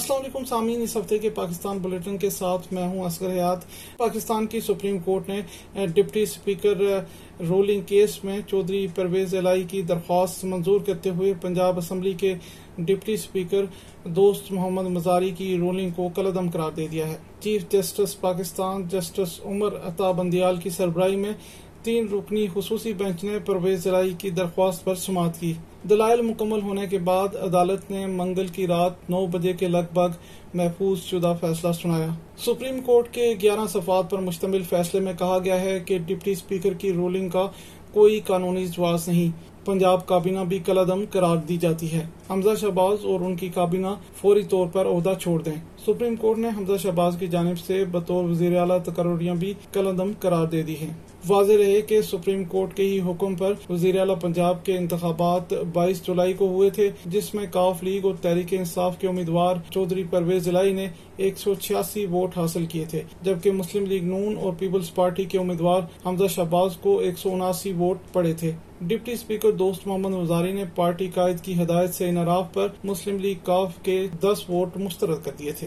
السلام علیکم سامعین، اس ہفتے کے پاکستان بلیٹن کے ساتھ میں ہوں اصغر حیات۔ پاکستان کی سپریم کورٹ نے ڈپٹی اسپیکر رولنگ کیس میں چودھری پرویز الائی کی درخواست منظور کرتے ہوئے پنجاب اسمبلی کے ڈپٹی اسپیکر دوست محمد مزاری کی رولنگ کو کلعدم قرار دے دیا ہے۔ Chief justice Pakistan justice Umar Ata Bandial کی سربراہی میں تین رکنی خصوصی بینچ نے پرویز الائی کی درخواست پر سماعت کی۔ دلائل مکمل ہونے کے بعد عدالت نے منگل کی رات نو بجے کے لگ بھگ محفوظ شدہ فیصلہ سنایا۔ سپریم کورٹ کے گیارہ صفحات پر مشتمل فیصلے میں کہا گیا ہے کہ ڈپٹی اسپیکر کی رولنگ کا کوئی قانونی جواز نہیں۔ پنجاب کابینہ بھی کلعدم قرار دی جاتی ہے۔ حمزہ شہباز اور ان کی کابینہ فوری طور پر عہدہ چھوڑ دیں۔ سپریم کورٹ نے حمزہ شہباز کی جانب سے بطور وزیر اعلیٰ تقرریاں بھی کلعدم قرار دے دی ہیں۔ واضح رہے کہ سپریم کورٹ کے ہی حکم پر وزیر اعلیٰ پنجاب کے انتخابات بائیس جولائی کو ہوئے تھے، جس میں کاف لیگ اور تحریک انصاف کے امیدوار چودھری پرویز الائی نے ایک سو چھیاسی ووٹ حاصل کیے تھے، جبکہ مسلم لیگ نون اور پیپلز پارٹی کے امیدوار حمزہ شہباز کو ایک سو اناسی ووٹ پڑے تھے۔ ڈپٹی اسپیکر دوست محمد وزاری نے پارٹی قائد کی ہدایت سے انعراف پر مسلم لیگ کاف کے دس ووٹ مسترد کر دیے تھے۔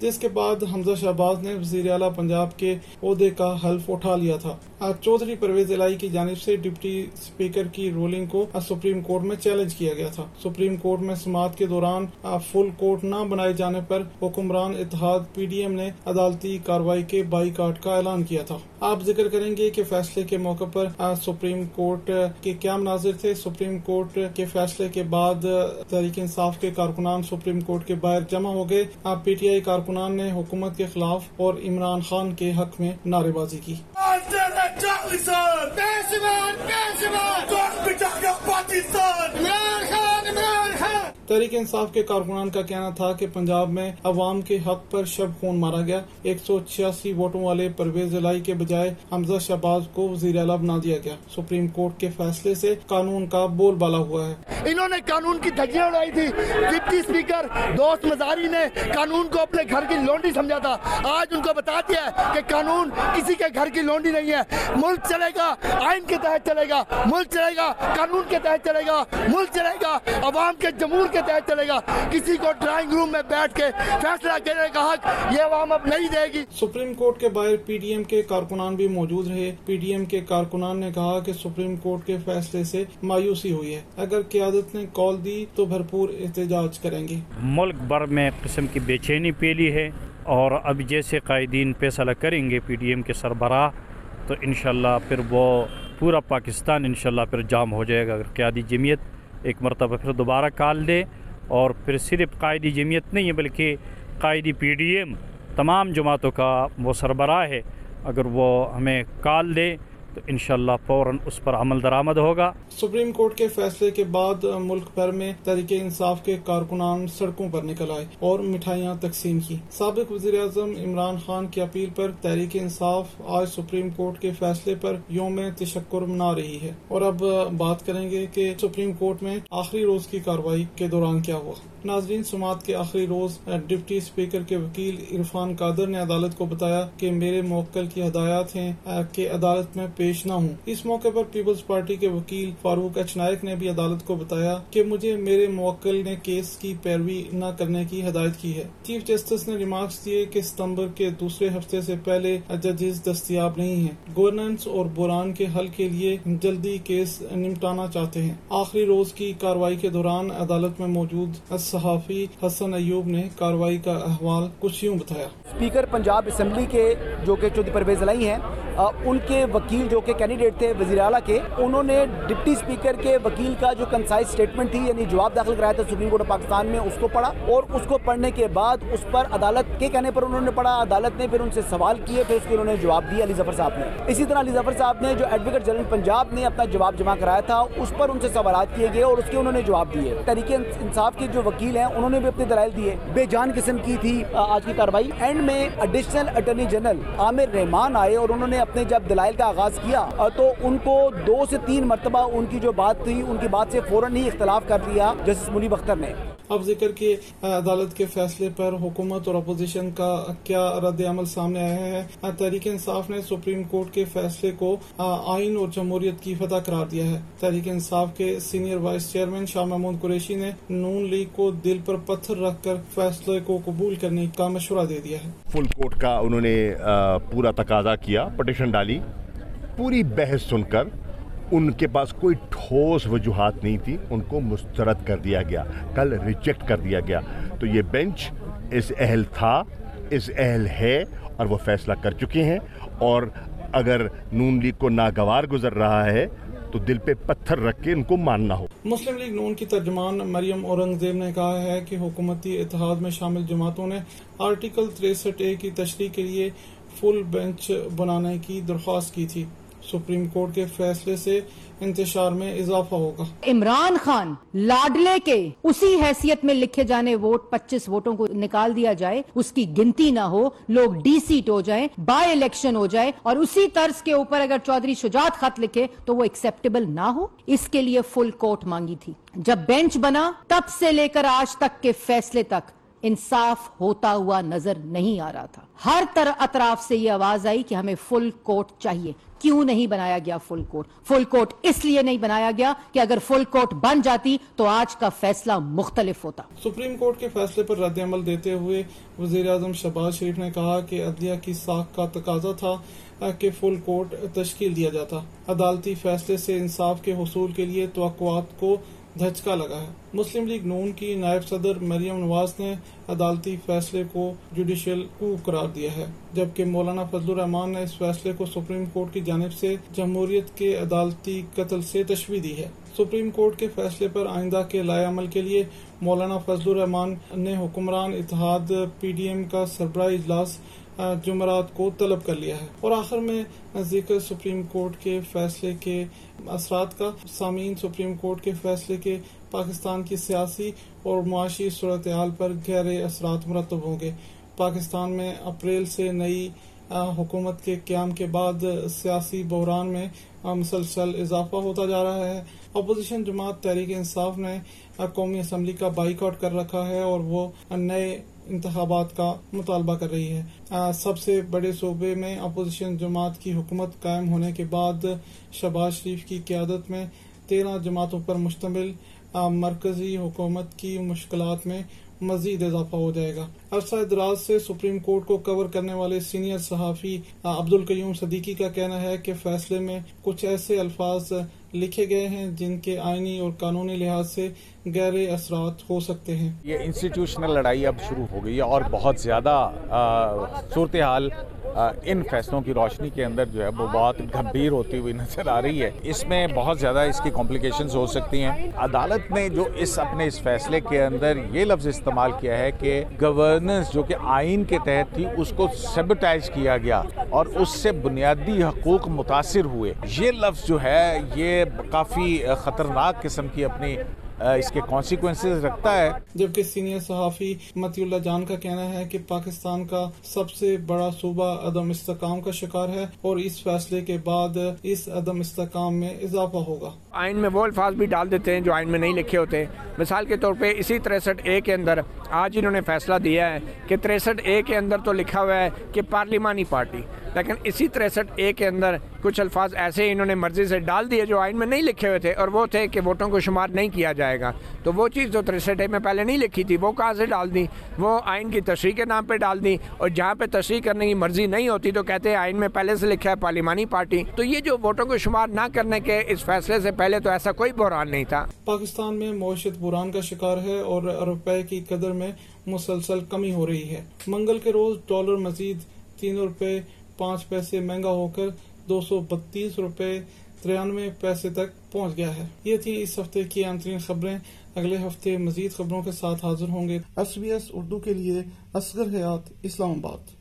جس کے بعد حمزہ شہباز نے وزیر اعلیٰ پنجاب کے عہدے کا حلف اٹھا لیا تھا۔ چودھری پرویز الائی کی جانب سے ڈپٹی اسپیکر کی رولنگ کو سپریم کورٹ میں چیلنج کیا گیا تھا۔ سپریم کورٹ میں سماعت کے دوران فل کورٹ نہ بنائے جانے پر حکمران اتحاد پی ڈی ایم نے عدالتی کاروائی کے بائی کاٹ کا اعلان کیا تھا۔ آپ ذکر کریں گے کہ فیصلے کے موقع پر سپریم کورٹ کے کیا مناظر تھے۔ سپریم کورٹ کے فیصلے کے بعد تحریک انصاف کے کارکنان سپریم کورٹ کے باہر جمع ہو گئے۔ پی ٹی آئی کارکنان نے حکومت کے خلاف اور عمران خان کے حق میں نعرے بازی کی۔ تحریک انصاف کے کارکنان کا کہنا تھا کہ پنجاب میں عوام کے حق پر شب خون مارا گیا۔ ایک سو چھیاسی ووٹوں والے پرویز الائی کے بجائے حمزہ شہباز کو وزیر اعلیٰ بنا دیا گیا۔ سپریم کورٹ کے فیصلے سے قانون کا بول بالا ہوا ہے۔ انہوں نے قانون کی دھجیاں اڑائی تھی۔ ڈپٹی اسپیکر دوست مزاری نے قانون کو اپنے گھر کی لونڈی سمجھا تھا۔ آج ان کو بتا دیا ہے کہ قانون کسی کے گھر کی لونڈی نہیں ہے۔ ملک چلے گا، آئین کے تحت چلے گا۔ ملک چلے گا، قانون کے تحت چلے گا۔ ملک چلے گا، عوام کے جمہور کے تحت چلے گا۔ کسی کو ڈرائنگ روم میں بیٹھ کے فیصلہ کرنے کا حق یہ عوام اب نہیں دے گی۔ سپریم کورٹ کے باہر پی ڈی ایم کے کارکنان بھی موجود رہے۔ پی ڈی ایم کے کارکنان نے کہا کہ سپریم کورٹ کے فیصلے سے مایوسی ہوئی ہے۔ اگر قیادت نے کال دی تو بھرپور احتجاج کریں گے۔ ملک بھر میں قسم کی بے چینی پیلی ہے اور اب جیسے قائدین فیصلہ کریں گے پی ڈی ایم کے سربراہ تو انشاءاللہ پھر وہ پورا پاکستان انشاءاللہ پھر جام ہو جائے گا۔ اگر قیادی جمعیت ایک مرتبہ پھر دوبارہ کال دے اور پھر صرف قائدی جمعیت نہیں ہے بلکہ قائدی پی ڈی ایم تمام جماعتوں کا وہ سربراہ ہے۔ اگر وہ ہمیں کال دے تو انشاءاللہ فوراً اس پر عمل درآمد ہوگا۔ سپریم کورٹ کے فیصلے کے بعد ملک بھر میں تحریک انصاف کے کارکنان سڑکوں پر نکل آئے اور مٹھائیاں تقسیم کی۔ سابق وزیر اعظم عمران خان کی اپیل پر تحریک انصاف آج سپریم کورٹ کے فیصلے پر یوم تشکر منا رہی ہے۔ اور اب بات کریں گے کہ سپریم کورٹ میں آخری روز کی کاروائی کے دوران کیا ہوا۔ ناظرین، سماعت کے آخری روز ڈپٹی اسپیکر کے وکیل عرفان قادر نے عدالت کو بتایا کہ میرے موکل کی ہدایات ہیں کہ عدالت میں پیش پیش نہ ہوں۔ اس موقع پر پیپلز پارٹی کے وکیل فاروق اچ نائک نے بھی عدالت کو بتایا کہ مجھے میرے موکل نے کیس کی پیروی نہ کرنے کی ہدایت کی ہے۔ چیف جسٹس نے ریمارکس دیے کہ ستمبر کے دوسرے ہفتے سے پہلے ججز دستیاب نہیں ہیں۔ گورننس اور بوران کے حل کے لیے جلدی کیس نمٹانا چاہتے ہیں۔ آخری روز کی کاروائی کے دوران عدالت میں موجود صحافی حسن ایوب نے کاروائی کا احوال کچھ یوں بتایا۔ اسپیکر پنجاب اسمبلی کے جو کہ چودھری پرویز الائی ہیں ان کے وکیل جو کہ کینڈیڈیٹ تھے وزیر اعلیٰ کے، انہوں نے ڈپٹی اسپیکر کے وکیل کا جو کنسائز اسٹیٹمنٹ تھی یعنی جواب داخل کرایا تھا سپریم کورٹ آف پاکستان میں، اس کو پڑھا اور اس کو پڑھنے کے بعد اس پر عدالت کے کہنے پر انہوں نے پڑھا، عدالت نے پھر ان سے سوال کیے، پھر اس کے انہوں نے جواب دیا علی ظفر صاحب نے۔ اسی طرح علی ظفر صاحب نے جو ایڈوکیٹ جنرل پنجاب نے اپنا جواب جمع کرایا تھا، اس پر ان سے سوالات کیے گئے اور اس کے انہوں نے جواب دیے۔ تحریک انصاف کے جو وکیل ہیں، انہوں نے بھی اپنے دلائل دیے۔ بے جان قسم کی تھی آج کی کاروائی۔ اینڈ میں additional attorney general Aamir Rehman آئے اور انہوں نے اپنے جب دلائل کا آغاز کیا تو ان کو دو سے تین مرتبہ ان کی جو بات تھی، ان کی بات سے فوراً ہی اختلاف کر دیا جسٹس منی بختر نے۔ اب ذکر کے عدالت کے فیصلے پر حکومت اور اپوزیشن کا کیا رد عمل سامنے آیا ہے؟ تحریک انصاف نے سپریم کورٹ کے فیصلے کو آئین اور جمہوریت کی فتح قرار دیا ہے۔ تحریک انصاف کے senior vice chairman Shah Mahmood Qureshi نے نون لیگ کو دل پر پتھر رکھ کر فیصلے کو قبول کرنے کا مشورہ دے دیا ہے۔ فل کورٹ کا انہوں نے پورا تقاضا کیا، پٹیشن ڈالی۔ پوری بحث سن کر ان کے پاس کوئی ٹھوس وجوہات نہیں تھی، ان کو مسترد کر دیا گیا۔ کل ریجیکٹ کر دیا گیا۔ تو یہ بینچ اس اہل تھا، اس اہل ہے اور وہ فیصلہ کر چکے ہیں۔ اور اگر نون لیگ کو ناگوار گزر رہا ہے، تو دل پہ پتھر رکھ کے ان کو ماننا ہو۔ مسلم لیگ نون کی ترجمان مریم اورنگزیب نے کہا ہے کہ حکومتی اتحاد میں شامل جماعتوں نے آرٹیکل تریسٹھ اے کی تشریح کے لیے فل بینچ بنانے کی درخواست کی تھی۔ سپریم کورٹ کے فیصلے سے انتشار میں اضافہ ہوگا۔ عمران خان، لاڈلے کے اسی حیثیت میں لکھے جانے ووٹ پچیس ووٹوں کو نکال دیا جائے، اس کی گنتی نہ ہو، لوگ ڈی سیٹ ہو جائیں بائی الیکشن ہو جائے، اور اسی طرز کے اوپر اگر چودھری شجاعت خط لکھے تو وہ ایکسپٹیبل نہ ہو۔ اس کے لیے فل کورٹ مانگی تھی۔ جب بینچ بنا، تب سے لے کر آج تک کے فیصلے تک انصاف ہوتا ہوا نظر نہیں آ رہا تھا۔ ہر طرح اطراف سے یہ آواز آئی کہ ہمیں فل کوٹ چاہیے۔ کیوں نہیں بنایا گیا فل کوٹ؟ فل کوٹ اس لیے نہیں بنایا گیا کہ اگر فل کوٹ بن جاتی تو آج کا فیصلہ مختلف ہوتا۔ سپریم کورٹ کے فیصلے پر رد عمل دیتے ہوئے وزیر اعظم شہباز شریف نے کہا کہ عدلیہ کی ساخ کا تقاضا تھا کہ فل کورٹ تشکیل دیا جاتا۔ عدالتی فیصلے سے انصاف کے حصول کے لیے توقعات کو دھچکا لگا ہے۔ مسلم لیگ نون کی نائب صدر مریم نواز نے عدالتی فیصلے کو جوڈیشل کو قرار دیا ہے، جبکہ مولانا فضل الرحمان نے اس فیصلے کو سپریم کورٹ کی جانب سے جمہوریت کے عدالتی قتل سے تشویح دی ہے۔ سپریم کورٹ کے فیصلے پر آئندہ کے لائے عمل کے لیے مولانا فضل الرحمان نے حکمران اتحاد پی ڈی ایم کا سربراہ اجلاس جمعرات کو طلب کر لیا ہے۔ اور آخر میں ذکر سپریم کورٹ کے فیصلے کے اثرات کا سامعین سپریم کورٹ کے فیصلے کے پاکستان کی سیاسی اور معاشی صورتحال پر گہرے اثرات مرتب ہوں گے۔ پاکستان میں اپریل سے نئی حکومت کے قیام کے بعد سیاسی بحران میں مسلسل اضافہ ہوتا جا رہا ہے۔ اپوزیشن جماعت تحریک انصاف نے قومی اسمبلی کا بائی آؤٹ کر رکھا ہے اور وہ نئے انتخابات کا مطالبہ کر رہی ہے سب سے بڑے صوبے میں اپوزیشن جماعت کی حکومت قائم ہونے کے بعد شہباز شریف کی قیادت میں تیرہ جماعتوں پر مشتمل مرکزی حکومت کی مشکلات میں مزید اضافہ ہو جائے گا۔ عرصہ دراز سے سپریم کورٹ کو کور کرنے والے سینئر صحافی عبد القیوم صدیقی کا کہنا ہے کہ فیصلے میں کچھ ایسے الفاظ لکھے گئے ہیں جن کے آئینی اور قانونی لحاظ سے گہرے اثرات ہو سکتے ہیں۔ یہ انسٹیٹیوشنل لڑائی اب شروع ہو گئی ہے اور بہت زیادہ صورتحال ان فیصلوں کی روشنی کے اندر جو ہے وہ بہت گھمبیر ہوتی ہوئی نظر آ رہی ہے۔ اس میں بہت زیادہ اس کی کمپلیکیشنز ہو سکتی ہیں۔ عدالت نے جو اس اپنے اس فیصلے کے اندر یہ لفظ استعمال کیا ہے کہ گورن گورننس جو کہ آئین کے تحت تھی، اس کو سیبٹائز کیا گیا اور اس سے بنیادی حقوق متاثر ہوئے۔ یہ لفظ جو ہے، یہ کافی خطرناک قسم کی اپنی اس کے کانسیکوینسز رکھتا ہے۔ جبکہ سینئر صحافی متی اللہ جان کا کہنا ہے کہ پاکستان کا سب سے بڑا صوبہ عدم استحکام کا شکار ہے اور اس فیصلے کے بعد اس عدم استحکام میں اضافہ ہوگا۔ آئین میں وہ الفاظ بھی ڈال دیتے ہیں جو آئین میں نہیں لکھے ہوتے۔ مثال کے طور پہ اسی تریسٹھ اے کے اندر آج انہوں نے فیصلہ دیا ہے کہ تریسٹھ اے کے اندر تو لکھا ہوا ہے کہ پارلیمانی پارٹی۔ لیکن اسی تریسٹھ اے کے اندر کچھ الفاظ ایسے ہی انہوں نے مرضی سے ڈال دیے جو آئین میں نہیں لکھے ہوئے تھے اور وہ تھے کہ ووٹوں کو شمار نہیں کیا جائے گا۔ تو وہ چیز جو تریسٹھ اے میں پہلے نہیں لکھی تھی، وہ کہاں سے ڈال دی وہ آئین کی تشریح کے نام پہ ڈال دی اور جہاں پہ تشریح کرنے کی مرضی نہیں ہوتی تو کہتے ہیں آئین میں پہلے سے لکھا ہے پارلیمانی پارٹی۔ تو یہ جو ووٹوں کو شمار نہ کرنے کے اس فیصلے سے پہلے تو ایسا کوئی بحران نہیں تھا۔ پاکستان میں معیشت بحران کا شکار ہے اور روپے کی قدر میں مسلسل کمی ہو رہی ہے۔ منگل کے روز ڈالر مزید تین روپے پانچ پیسے مہنگا ہو کر دو سو بتیس روپے ترانوے پیسے تک پہنچ گیا ہے۔ یہ تھی اس ہفتے کی ترین خبریں۔ اگلے ہفتے مزید خبروں کے ساتھ حاضر ہوں گے۔ ایس بی ایس اردو کے لیے اصغر حیات اسلام آباد۔